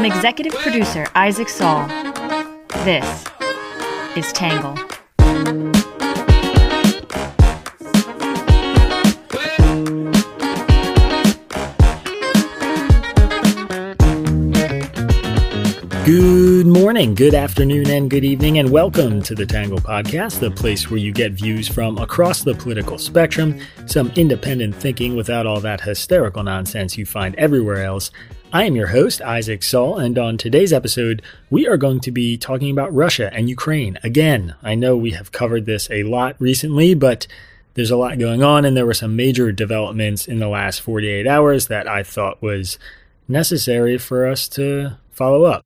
From executive producer Isaac Saul, this is Tangle. Good morning, good afternoon, and good evening, and welcome to the Tangle Podcast, the place where you get views from across the political spectrum, some independent thinking without all that hysterical nonsense you find everywhere else. I am your host, Isaac Saul, and on today's episode, we are going to be talking about Russia and Ukraine. Again, I know we have covered this a lot recently, but there's a lot going on, and there were some major developments in the last 48 hours that I thought was necessary for us to follow up.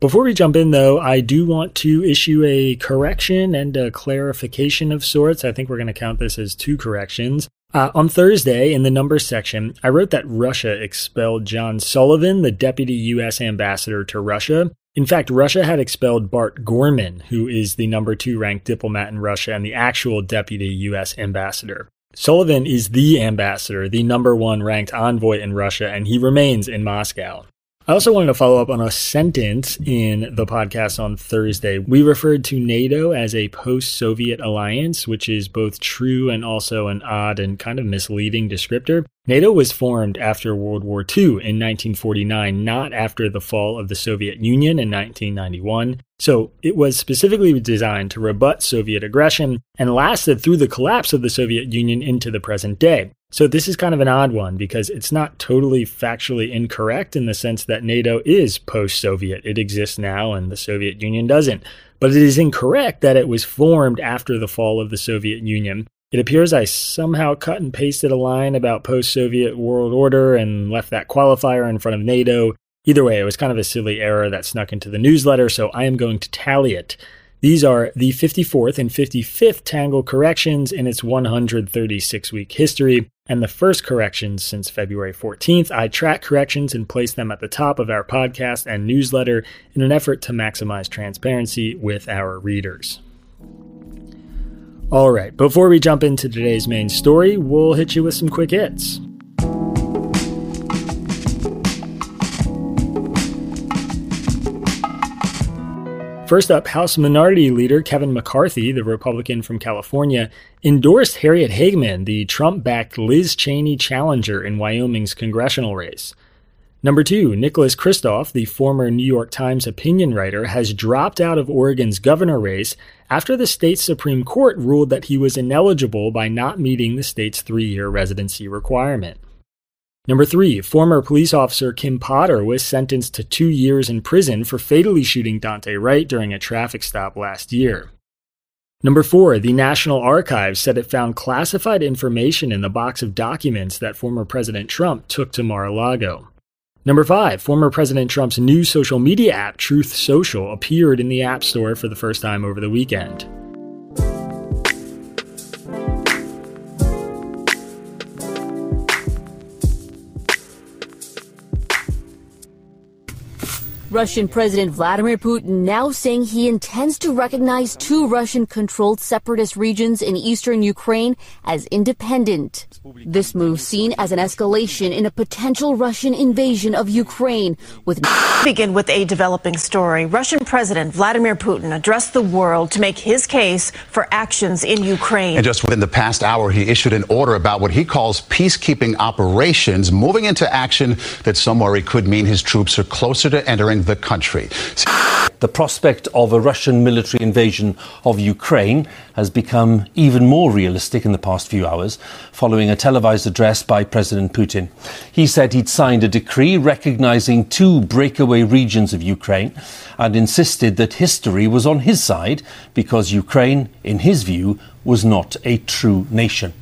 Before we jump in, though, I do want to issue a correction and a clarification of sorts. I think we're going to count this as two corrections. Uh, on Thursday, in the numbers section, I wrote that Russia expelled John Sullivan, the deputy U.S. ambassador to Russia. In fact, Russia had expelled Bart Gorman, who is the number two ranked diplomat in Russia and the actual deputy U.S. ambassador. Sullivan is the ambassador, the number one ranked envoy in Russia, and he remains in Moscow. I also wanted to follow up on a sentence in the podcast on Thursday. We referred to NATO as a post Soviet alliance, which is both true and also an odd and kind of misleading descriptor. NATO was formed after World War II in 1949, not after the fall of the Soviet Union in 1991. So it was specifically designed to rebut Soviet aggression and lasted through the collapse of the Soviet Union into the present day. So this is kind of an odd one because it's not totally factually incorrect in the sense that NATO is post Soviet. It exists now and the Soviet Union doesn't. But it is incorrect that it was formed after the fall of the Soviet Union. It appears I somehow cut and pasted a line about post Soviet world order and left that qualifier in front of NATO. Either way, it was kind of a silly error that snuck into the newsletter, so I am going to tally it. These are the 54th and 55th Tangle corrections in its 136 week history, and the first corrections since February 14th. I track corrections and place them at the top of our podcast and newsletter in an effort to maximize transparency with our readers. All right, before we jump into today's main story, we'll hit you with some quick hits. First up, House Minority Leader Kevin McCarthy, the Republican from California, endorsed Harriet Hageman, the Trump backed Liz Cheney challenger in Wyoming's congressional race. Number two, Nicholas Kristof, the former New York Times opinion writer, has dropped out of Oregon's governor race after the state's Supreme Court ruled that he was ineligible by not meeting the state's three year residency requirement. Number three, former police officer Kim Potter was sentenced to two years in prison for fatally shooting Daunte Wright during a traffic stop last year. Number four, the National Archives said it found classified information in the box of documents that former President Trump took to Mar a Lago. Number five, former President Trump's new social media app, Truth Social, appeared in the App Store for the first time over the weekend. Russian President Vladimir Putin now saying he intends to recognize two Russian controlled separatist regions in eastern Ukraine as independent. This move seen as an escalation in a potential Russian invasion of Ukraine with begin with a developing story. Russian President Vladimir Putin addressed the world to make his case for actions in Ukraine. And just within the past hour, he issued an order about what he calls peacekeeping operations, moving into action that some worry could mean his troops are closer to entering the country. The prospect of a Russian military invasion of Ukraine has become even more realistic in the past few hours following a televised address by President Putin. He said he'd signed a decree recognizing two breakaway regions of Ukraine and insisted that history was on his side because Ukraine, in his view, was not a true nation.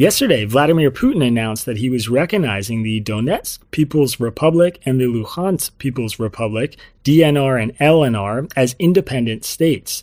Yesterday, Vladimir Putin announced that he was recognizing the Donetsk People's Republic and the Luhansk People's Republic, DNR and LNR, as independent states.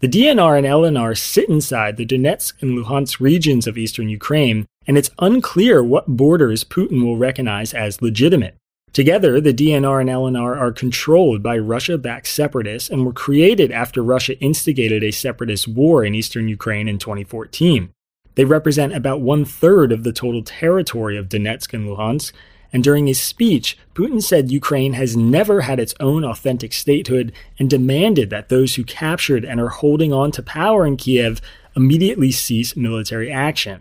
The DNR and LNR sit inside the Donetsk and Luhansk regions of eastern Ukraine, and it's unclear what borders Putin will recognize as legitimate. Together, the DNR and LNR are controlled by Russia backed separatists and were created after Russia instigated a separatist war in eastern Ukraine in 2014. They represent about one third of the total territory of Donetsk and Luhansk, and during his speech, Putin said Ukraine has never had its own authentic statehood and demanded that those who captured and are holding on to power in Kiev immediately cease military action.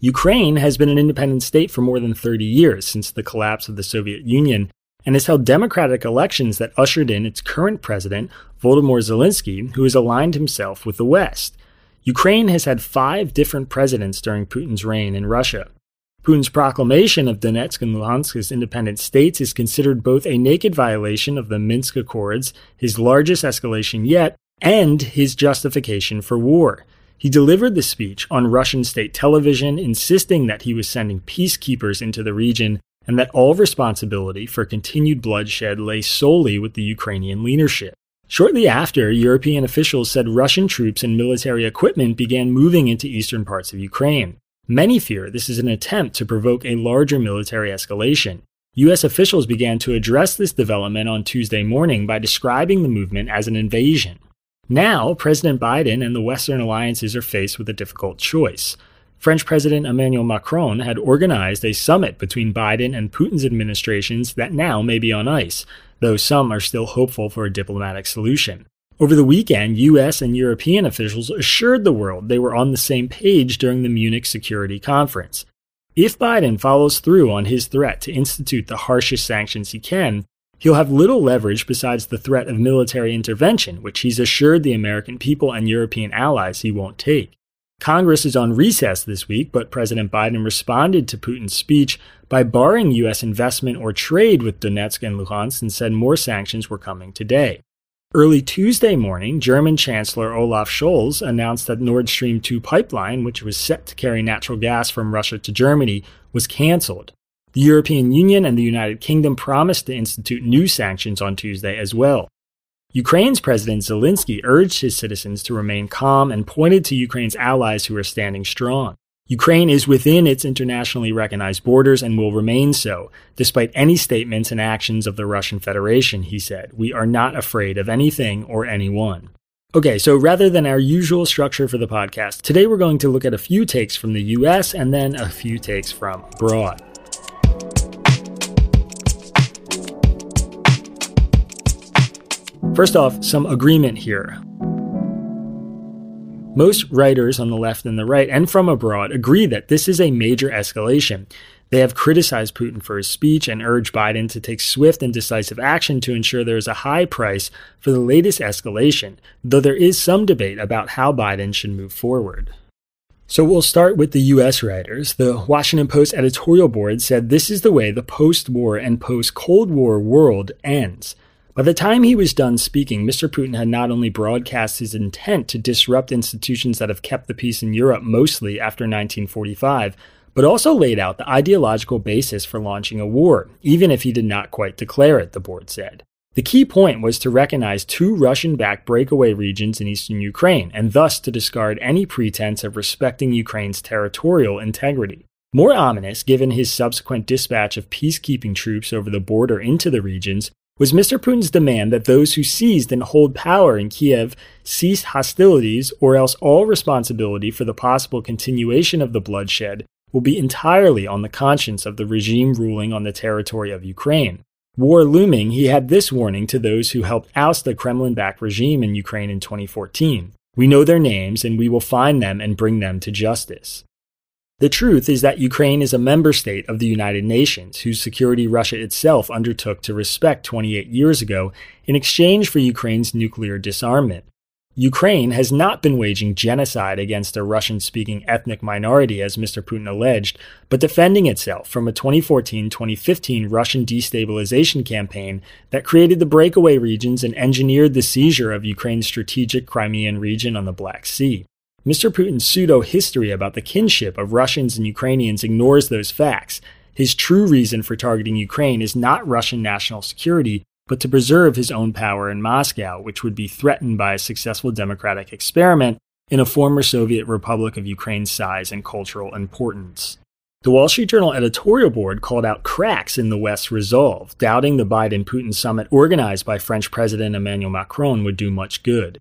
Ukraine has been an independent state for more than 30 years since the collapse of the Soviet Union and has held democratic elections that ushered in its current president, Volodymyr Zelensky, who has aligned himself with the West. Ukraine has had five different presidents during Putin's reign in Russia. Putin's proclamation of Donetsk and Luhansk as independent states is considered both a naked violation of the Minsk Accords, his largest escalation yet, and his justification for war. He delivered the speech on Russian state television, insisting that he was sending peacekeepers into the region and that all responsibility for continued bloodshed lay solely with the Ukrainian leadership. Shortly after, European officials said Russian troops and military equipment began moving into eastern parts of Ukraine. Many fear this is an attempt to provoke a larger military escalation. U.S. officials began to address this development on Tuesday morning by describing the movement as an invasion. Now, President Biden and the Western alliances are faced with a difficult choice. French President Emmanuel Macron had organized a summit between Biden and Putin's administrations that now may be on ice, though some are still hopeful for a diplomatic solution. Over the weekend, US and European officials assured the world they were on the same page during the Munich Security Conference. If Biden follows through on his threat to institute the harshest sanctions he can, he'll have little leverage besides the threat of military intervention, which he's assured the American people and European allies he won't take. Congress is on recess this week, but President Biden responded to Putin's speech by barring U.S. investment or trade with Donetsk and Luhansk and said more sanctions were coming today. Early Tuesday morning, German Chancellor Olaf Scholz announced that Nord Stream 2 pipeline, which was set to carry natural gas from Russia to Germany, was canceled. The European Union and the United Kingdom promised to institute new sanctions on Tuesday as well. Ukraine's President Zelensky urged his citizens to remain calm and pointed to Ukraine's allies who are standing strong. Ukraine is within its internationally recognized borders and will remain so, despite any statements and actions of the Russian Federation, he said. We are not afraid of anything or anyone. Okay, so rather than our usual structure for the podcast, today we're going to look at a few takes from the US and then a few takes from abroad. First off, some agreement here. Most writers on the left and the right, and from abroad, agree that this is a major escalation. They have criticized Putin for his speech and urged Biden to take swift and decisive action to ensure there is a high price for the latest escalation, though there is some debate about how Biden should move forward. So we'll start with the US writers. The Washington Post editorial board said this is the way the post war and post Cold War world ends. By the time he was done speaking, Mr. Putin had not only broadcast his intent to disrupt institutions that have kept the peace in Europe mostly after 1945, but also laid out the ideological basis for launching a war, even if he did not quite declare it, the board said. The key point was to recognize two Russian backed breakaway regions in eastern Ukraine, and thus to discard any pretense of respecting Ukraine's territorial integrity. More ominous, given his subsequent dispatch of peacekeeping troops over the border into the regions, was Mr. Putin's demand that those who seized and hold power in Kiev cease hostilities, or else all responsibility for the possible continuation of the bloodshed will be entirely on the conscience of the regime ruling on the territory of Ukraine. War looming, he had this warning to those who helped oust the Kremlin backed regime in Ukraine in 2014. We know their names and we will find them and bring them to justice. The truth is that Ukraine is a member state of the United Nations, whose security Russia itself undertook to respect 28 years ago in exchange for Ukraine's nuclear disarmament. Ukraine has not been waging genocide against a Russian speaking ethnic minority, as Mr. Putin alleged, but defending itself from a 2014 2015 Russian destabilization campaign that created the breakaway regions and engineered the seizure of Ukraine's strategic Crimean region on the Black Sea. Mr. Putin's pseudo history about the kinship of Russians and Ukrainians ignores those facts. His true reason for targeting Ukraine is not Russian national security, but to preserve his own power in Moscow, which would be threatened by a successful democratic experiment in a former Soviet republic of Ukraine's size and cultural importance. The Wall Street Journal editorial board called out cracks in the West's resolve, doubting the Biden Putin summit organized by French President Emmanuel Macron would do much good.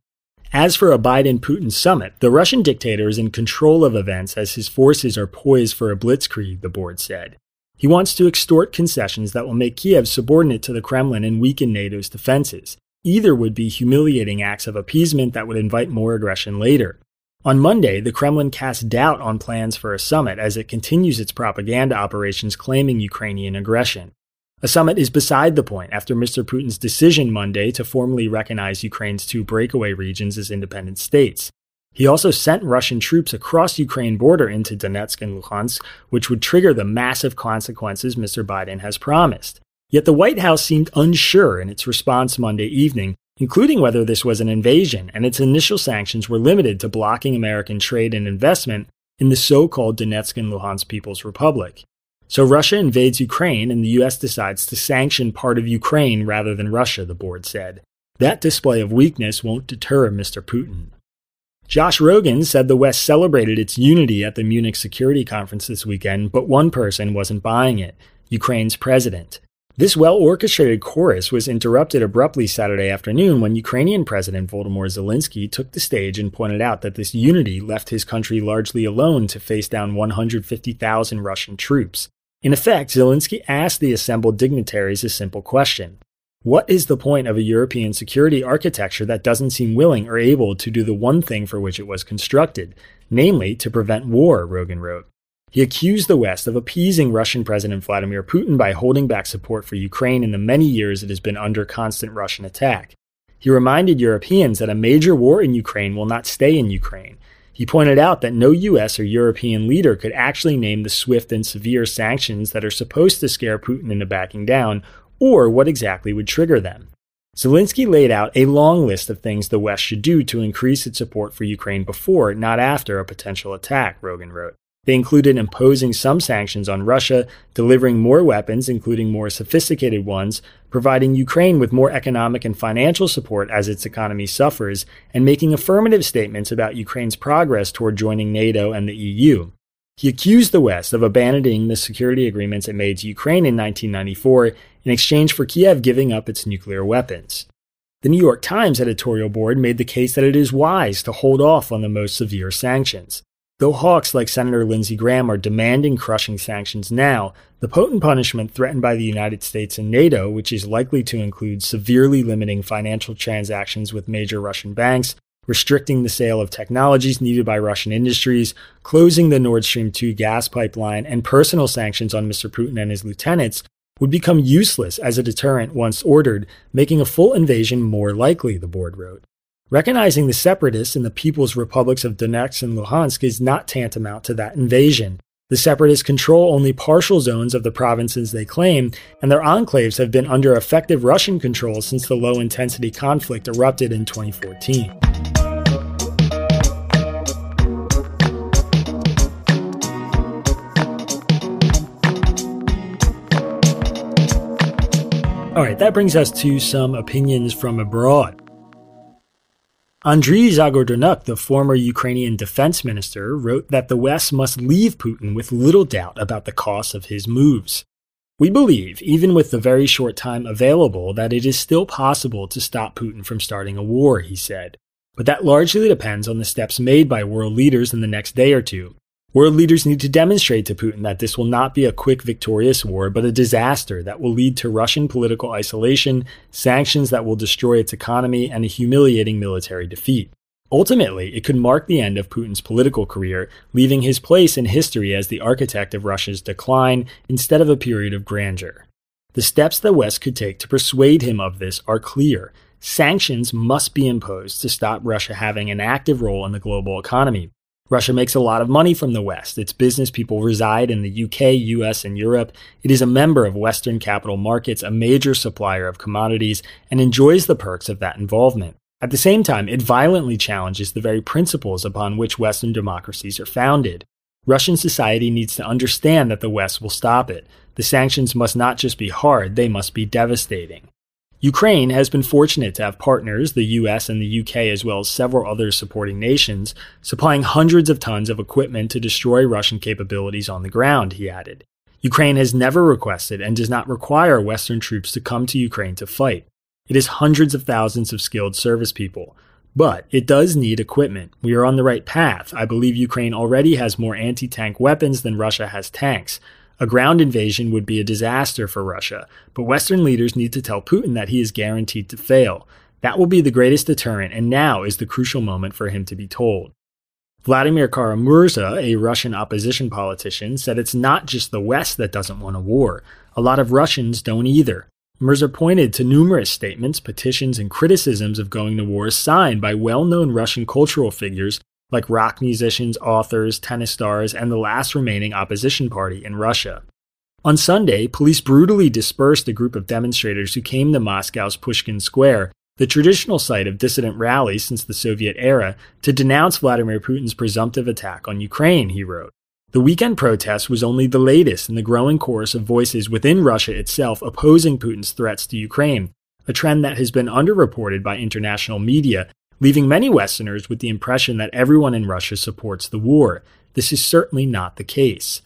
As for a Biden Putin summit, the Russian dictator is in control of events as his forces are poised for a blitzkrieg, the board said. He wants to extort concessions that will make Kiev subordinate to the Kremlin and weaken NATO's defenses. Either would be humiliating acts of appeasement that would invite more aggression later. On Monday, the Kremlin cast doubt on plans for a summit as it continues its propaganda operations claiming Ukrainian aggression. A summit is beside the point after Mr. Putin's decision Monday to formally recognize Ukraine's two breakaway regions as independent states. He also sent Russian troops across Ukraine border into Donetsk and Luhansk, which would trigger the massive consequences Mr. Biden has promised. Yet the White House seemed unsure in its response Monday evening, including whether this was an invasion, and its initial sanctions were limited to blocking American trade and investment in the so called Donetsk and Luhansk People's Republic. So Russia invades Ukraine, and the U.S. decides to sanction part of Ukraine rather than Russia, the board said. That display of weakness won't deter Mr. Putin. Josh Rogin said the West celebrated its unity at the Munich Security Conference this weekend, but one person wasn't buying it Ukraine's president. This well orchestrated chorus was interrupted abruptly Saturday afternoon when Ukrainian President Volodymyr Zelensky took the stage and pointed out that this unity left his country largely alone to face down 150,000 Russian troops. In effect, Zelensky asked the assembled dignitaries a simple question What is the point of a European security architecture that doesn't seem willing or able to do the one thing for which it was constructed, namely to prevent war? Rogin wrote. He accused the West of appeasing Russian President Vladimir Putin by holding back support for Ukraine in the many years it has been under constant Russian attack. He reminded Europeans that a major war in Ukraine will not stay in Ukraine, he pointed out that no US or European leader could actually name the swift and severe sanctions that are supposed to scare Putin into backing down, or what exactly would trigger them. Zelensky laid out a long list of things the West should do to increase its support for Ukraine before, not after, a potential attack, Rogin wrote. They included imposing some sanctions on Russia, delivering more weapons, including more sophisticated ones, providing Ukraine with more economic and financial support as its economy suffers, and making affirmative statements about Ukraine's progress toward joining NATO and the EU. He accused the West of abandoning the security agreements it made to Ukraine in 1994 in exchange for Kiev giving up its nuclear weapons. The New York Times editorial board made the case that it is wise to hold off on the most severe sanctions. Though hawks like Senator Lindsey Graham are demanding crushing sanctions now, the potent punishment threatened by the United States and NATO, which is likely to include severely limiting financial transactions with major Russian banks, restricting the sale of technologies needed by Russian industries, closing the Nord Stream 2 gas pipeline, and personal sanctions on Mr. Putin and his lieutenants, would become useless as a deterrent once ordered, making a full invasion more likely, the board wrote. Recognizing the separatists in the People's Republics of Donetsk and Luhansk is not tantamount to that invasion. The separatists control only partial zones of the provinces they claim, and their enclaves have been under effective Russian control since the low intensity conflict erupted in 2014. All right, that brings us to some opinions from abroad. Andriy Zagorodnyuk, the former Ukrainian defense minister, wrote that the West must leave Putin with little doubt about the cost of his moves. We believe, even with the very short time available, that it is still possible to stop Putin from starting a war, he said. But that largely depends on the steps made by world leaders in the next day or two. World leaders need to demonstrate to Putin that this will not be a quick victorious war, but a disaster that will lead to Russian political isolation, sanctions that will destroy its economy, and a humiliating military defeat. Ultimately, it could mark the end of Putin's political career, leaving his place in history as the architect of Russia's decline instead of a period of grandeur. The steps the West could take to persuade him of this are clear. Sanctions must be imposed to stop Russia having an active role in the global economy. Russia makes a lot of money from the West. Its business people reside in the UK, US, and Europe. It is a member of Western capital markets, a major supplier of commodities, and enjoys the perks of that involvement. At the same time, it violently challenges the very principles upon which Western democracies are founded. Russian society needs to understand that the West will stop it. The sanctions must not just be hard, they must be devastating. Ukraine has been fortunate to have partners, the US and the UK, as well as several other supporting nations, supplying hundreds of tons of equipment to destroy Russian capabilities on the ground, he added. Ukraine has never requested and does not require Western troops to come to Ukraine to fight. It has hundreds of thousands of skilled service people. But it does need equipment. We are on the right path. I believe Ukraine already has more anti tank weapons than Russia has tanks. A ground invasion would be a disaster for Russia, but Western leaders need to tell Putin that he is guaranteed to fail. That will be the greatest deterrent, and now is the crucial moment for him to be told. Vladimir Kara-Murza, a Russian opposition politician, said it's not just the West that doesn't want a war. A lot of Russians don't either. Murza pointed to numerous statements, petitions, and criticisms of going to war signed by well known Russian cultural figures like rock musicians, authors, tennis stars, and the last remaining opposition party in Russia. On Sunday, police brutally dispersed a group of demonstrators who came to Moscow's Pushkin Square the traditional site of dissident rallies since the Soviet era, to denounce Vladimir Putin's presumptive attack on Ukraine, he wrote. The weekend protest was only the latest in the growing chorus of voices within Russia itself opposing Putin's threats to Ukraine, a trend that has been underreported by international media, leaving many Westerners with the impression that everyone in Russia supports the war. This is certainly not the case.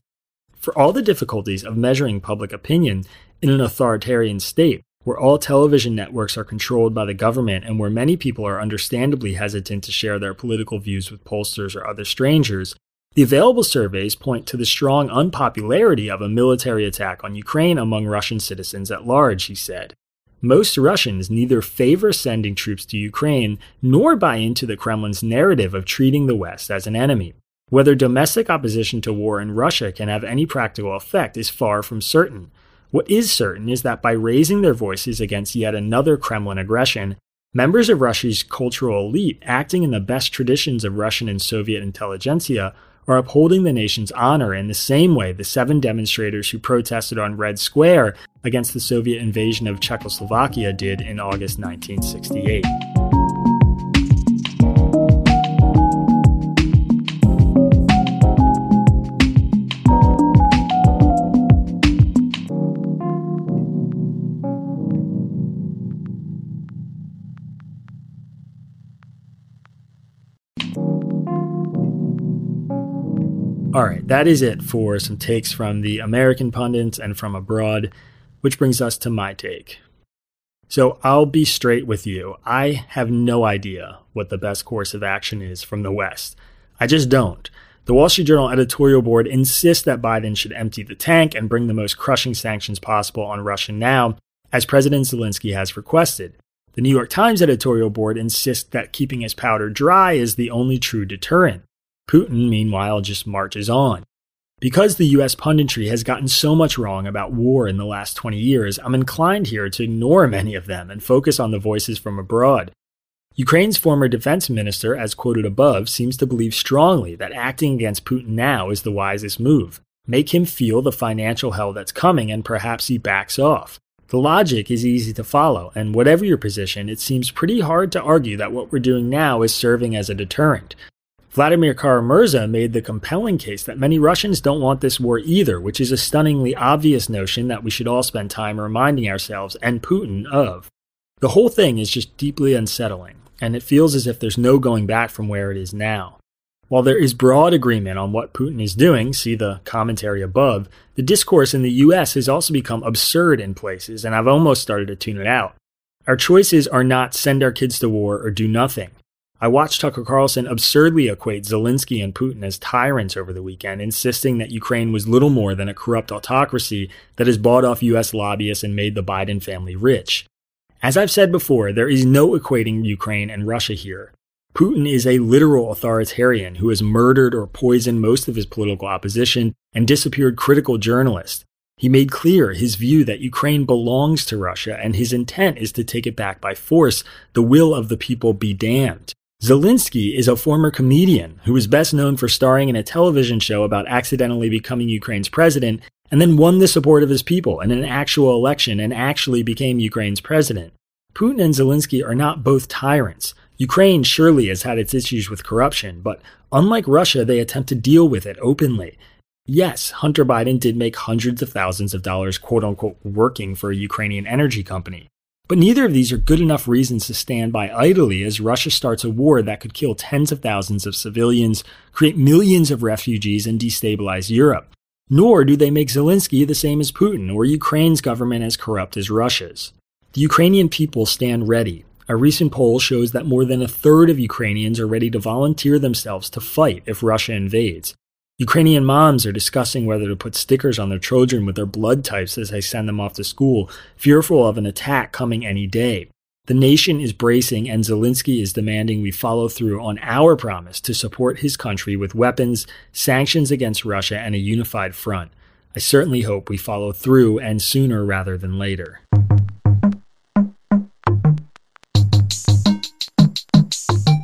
For all the difficulties of measuring public opinion in an authoritarian state, where all television networks are controlled by the government and where many people are understandably hesitant to share their political views with pollsters or other strangers, the available surveys point to the strong unpopularity of a military attack on Ukraine among Russian citizens at large, he said. Most Russians neither favor sending troops to Ukraine nor buy into the Kremlin's narrative of treating the West as an enemy. Whether domestic opposition to war in Russia can have any practical effect is far from certain. What is certain is that by raising their voices against yet another Kremlin aggression, members of Russia's cultural elite, acting in the best traditions of Russian and Soviet intelligentsia, are upholding the nation's honor in the same way the seven demonstrators who protested on Red Square against the Soviet invasion of Czechoslovakia did in August 1968. All right, that is it for some takes from the American pundits and from abroad, which brings us to my take. So I'll be straight with you. I have no idea what the best course of action is from the West. I just don't. The Wall Street Journal editorial board insists that Biden should empty the tank and bring the most crushing sanctions possible on Russia now, as President Zelensky has requested. The New York Times editorial board insists that keeping his powder dry is the only true deterrent. Putin, meanwhile, just marches on. Because the US punditry has gotten so much wrong about war in the last 20 years, I'm inclined here to ignore many of them and focus on the voices from abroad. Ukraine's former defense minister, as quoted above, seems to believe strongly that acting against Putin now is the wisest move. Make him feel the financial hell that's coming and perhaps he backs off. The logic is easy to follow, and whatever your position, it seems pretty hard to argue that what we're doing now is serving as a deterrent. Vladimir Kara-Murza made the compelling case that many Russians don't want this war either, which is a stunningly obvious notion that we should all spend time reminding ourselves and Putin of. The whole thing is just deeply unsettling, and it feels as if there's no going back from where it is now. While there is broad agreement on what Putin is doing, see the commentary above, the discourse in the US has also become absurd in places, and I've almost started to tune it out. Our choices are not send our kids to war or do nothing. I watched Tucker Carlson absurdly equate Zelensky and Putin as tyrants over the weekend, insisting that Ukraine was little more than a corrupt autocracy that has bought off US lobbyists and made the Biden family rich. As I've said before, there is no equating Ukraine and Russia here. Putin is a literal authoritarian who has murdered or poisoned most of his political opposition and disappeared critical journalists. He made clear his view that Ukraine belongs to Russia and his intent is to take it back by force, the will of the people be damned. Zelensky is a former comedian who is best known for starring in a television show about accidentally becoming Ukraine's president and then won the support of his people in an actual election and actually became Ukraine's president. Putin and Zelensky are not both tyrants. Ukraine surely has had its issues with corruption, but unlike Russia, they attempt to deal with it openly. Yes, Hunter Biden did make hundreds of thousands of dollars, quote unquote, working for a Ukrainian energy company. But neither of these are good enough reasons to stand by idly as Russia starts a war that could kill tens of thousands of civilians, create millions of refugees, and destabilize Europe. Nor do they make Zelensky the same as Putin or Ukraine's government as corrupt as Russia's. The Ukrainian people stand ready. A recent poll shows that more than a third of Ukrainians are ready to volunteer themselves to fight if Russia invades. Ukrainian moms are discussing whether to put stickers on their children with their blood types as they send them off to school, fearful of an attack coming any day. The nation is bracing, and Zelensky is demanding we follow through on our promise to support his country with weapons, sanctions against Russia, and a unified front. I certainly hope we follow through, and sooner rather than later.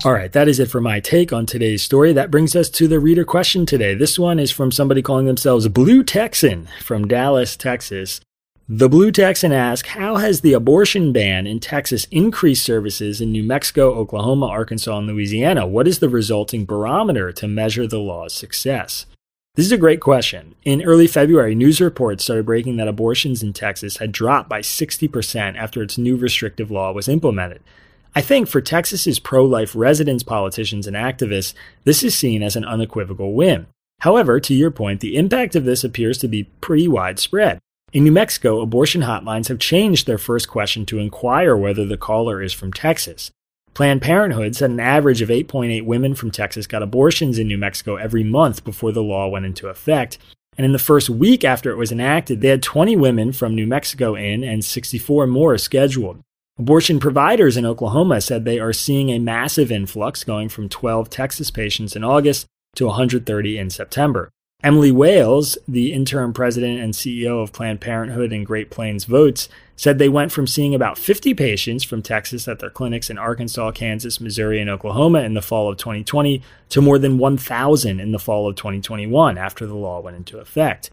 All right, that is it for my take on today's story. That brings us to the reader question today. This one is from somebody calling themselves Blue Texan from Dallas, Texas. The Blue Texan asks How has the abortion ban in Texas increased services in New Mexico, Oklahoma, Arkansas, and Louisiana? What is the resulting barometer to measure the law's success? This is a great question. In early February, news reports started breaking that abortions in Texas had dropped by 60% after its new restrictive law was implemented. I think for Texas's pro life residents, politicians, and activists, this is seen as an unequivocal win. However, to your point, the impact of this appears to be pretty widespread. In New Mexico, abortion hotlines have changed their first question to inquire whether the caller is from Texas. Planned Parenthood said an average of 8.8 women from Texas got abortions in New Mexico every month before the law went into effect. And in the first week after it was enacted, they had 20 women from New Mexico in and 64 more scheduled. Abortion providers in Oklahoma said they are seeing a massive influx going from 12 Texas patients in August to 130 in September. Emily Wales, the interim president and CEO of Planned Parenthood in Great Plains Votes, said they went from seeing about 50 patients from Texas at their clinics in Arkansas, Kansas, Missouri, and Oklahoma in the fall of 2020 to more than 1,000 in the fall of 2021 after the law went into effect.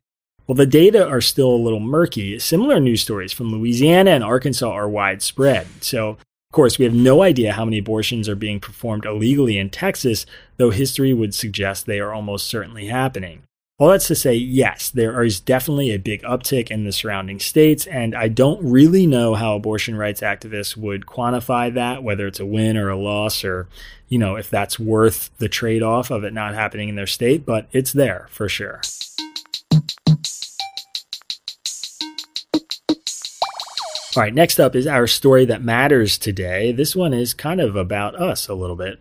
While the data are still a little murky, similar news stories from Louisiana and Arkansas are widespread. So, of course, we have no idea how many abortions are being performed illegally in Texas, though history would suggest they are almost certainly happening. All that's to say, yes, there is definitely a big uptick in the surrounding states, and I don't really know how abortion rights activists would quantify that, whether it's a win or a loss, or, you know, if that's worth the trade off of it not happening in their state, but it's there for sure. All right, next up is our story that matters today. This one is kind of about us a little bit.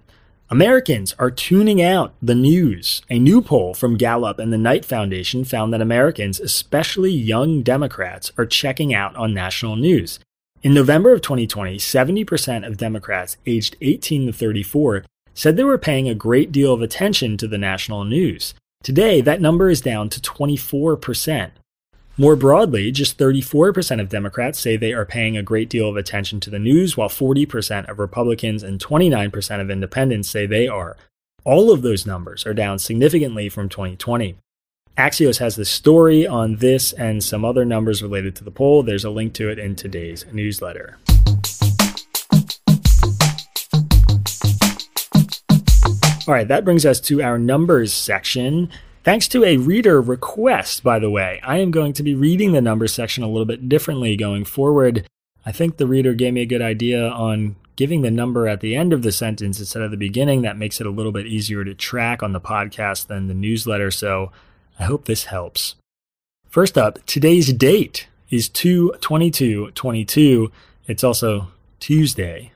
Americans are tuning out the news. A new poll from Gallup and the Knight Foundation found that Americans, especially young Democrats, are checking out on national news. In November of 2020, 70% of Democrats aged 18 to 34 said they were paying a great deal of attention to the national news. Today, that number is down to 24%. More broadly, just 34% of Democrats say they are paying a great deal of attention to the news, while 40% of Republicans and 29% of independents say they are. All of those numbers are down significantly from 2020. Axios has the story on this and some other numbers related to the poll. There's a link to it in today's newsletter. All right, that brings us to our numbers section. Thanks to a reader request, by the way, I am going to be reading the number section a little bit differently going forward. I think the reader gave me a good idea on giving the number at the end of the sentence instead of the beginning. That makes it a little bit easier to track on the podcast than the newsletter. So I hope this helps. First up, today's date is 2 22 22. It's also Tuesday.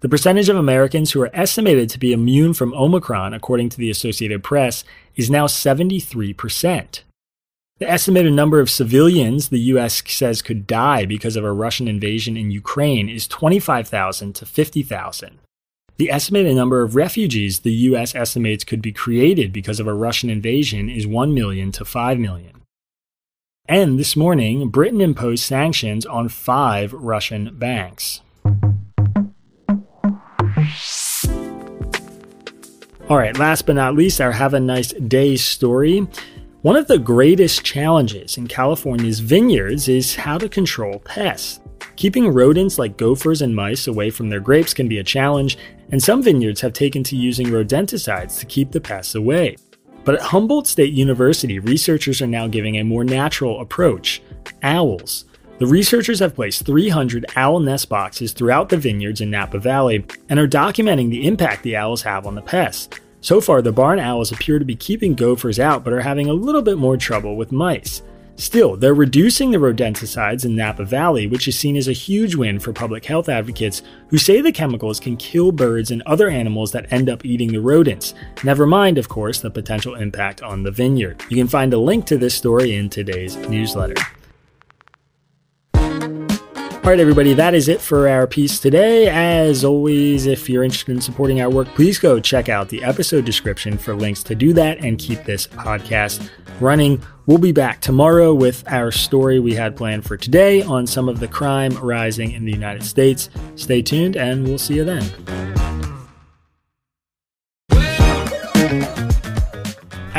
The percentage of Americans who are estimated to be immune from Omicron, according to the Associated Press, is now 73%. The estimated number of civilians the U.S. says could die because of a Russian invasion in Ukraine is 25,000 to 50,000. The estimated number of refugees the U.S. estimates could be created because of a Russian invasion is 1 million to 5 million. And this morning, Britain imposed sanctions on five Russian banks. All right, last but not least, our Have a Nice Day story. One of the greatest challenges in California's vineyards is how to control pests. Keeping rodents like gophers and mice away from their grapes can be a challenge, and some vineyards have taken to using rodenticides to keep the pests away. But at Humboldt State University, researchers are now giving a more natural approach owls. The researchers have placed 300 owl nest boxes throughout the vineyards in Napa Valley and are documenting the impact the owls have on the pests. So far, the barn owls appear to be keeping gophers out but are having a little bit more trouble with mice. Still, they're reducing the rodenticides in Napa Valley, which is seen as a huge win for public health advocates who say the chemicals can kill birds and other animals that end up eating the rodents. Never mind, of course, the potential impact on the vineyard. You can find a link to this story in today's newsletter. All right, everybody, that is it for our piece today. As always, if you're interested in supporting our work, please go check out the episode description for links to do that and keep this podcast running. We'll be back tomorrow with our story we had planned for today on some of the crime rising in the United States. Stay tuned, and we'll see you then.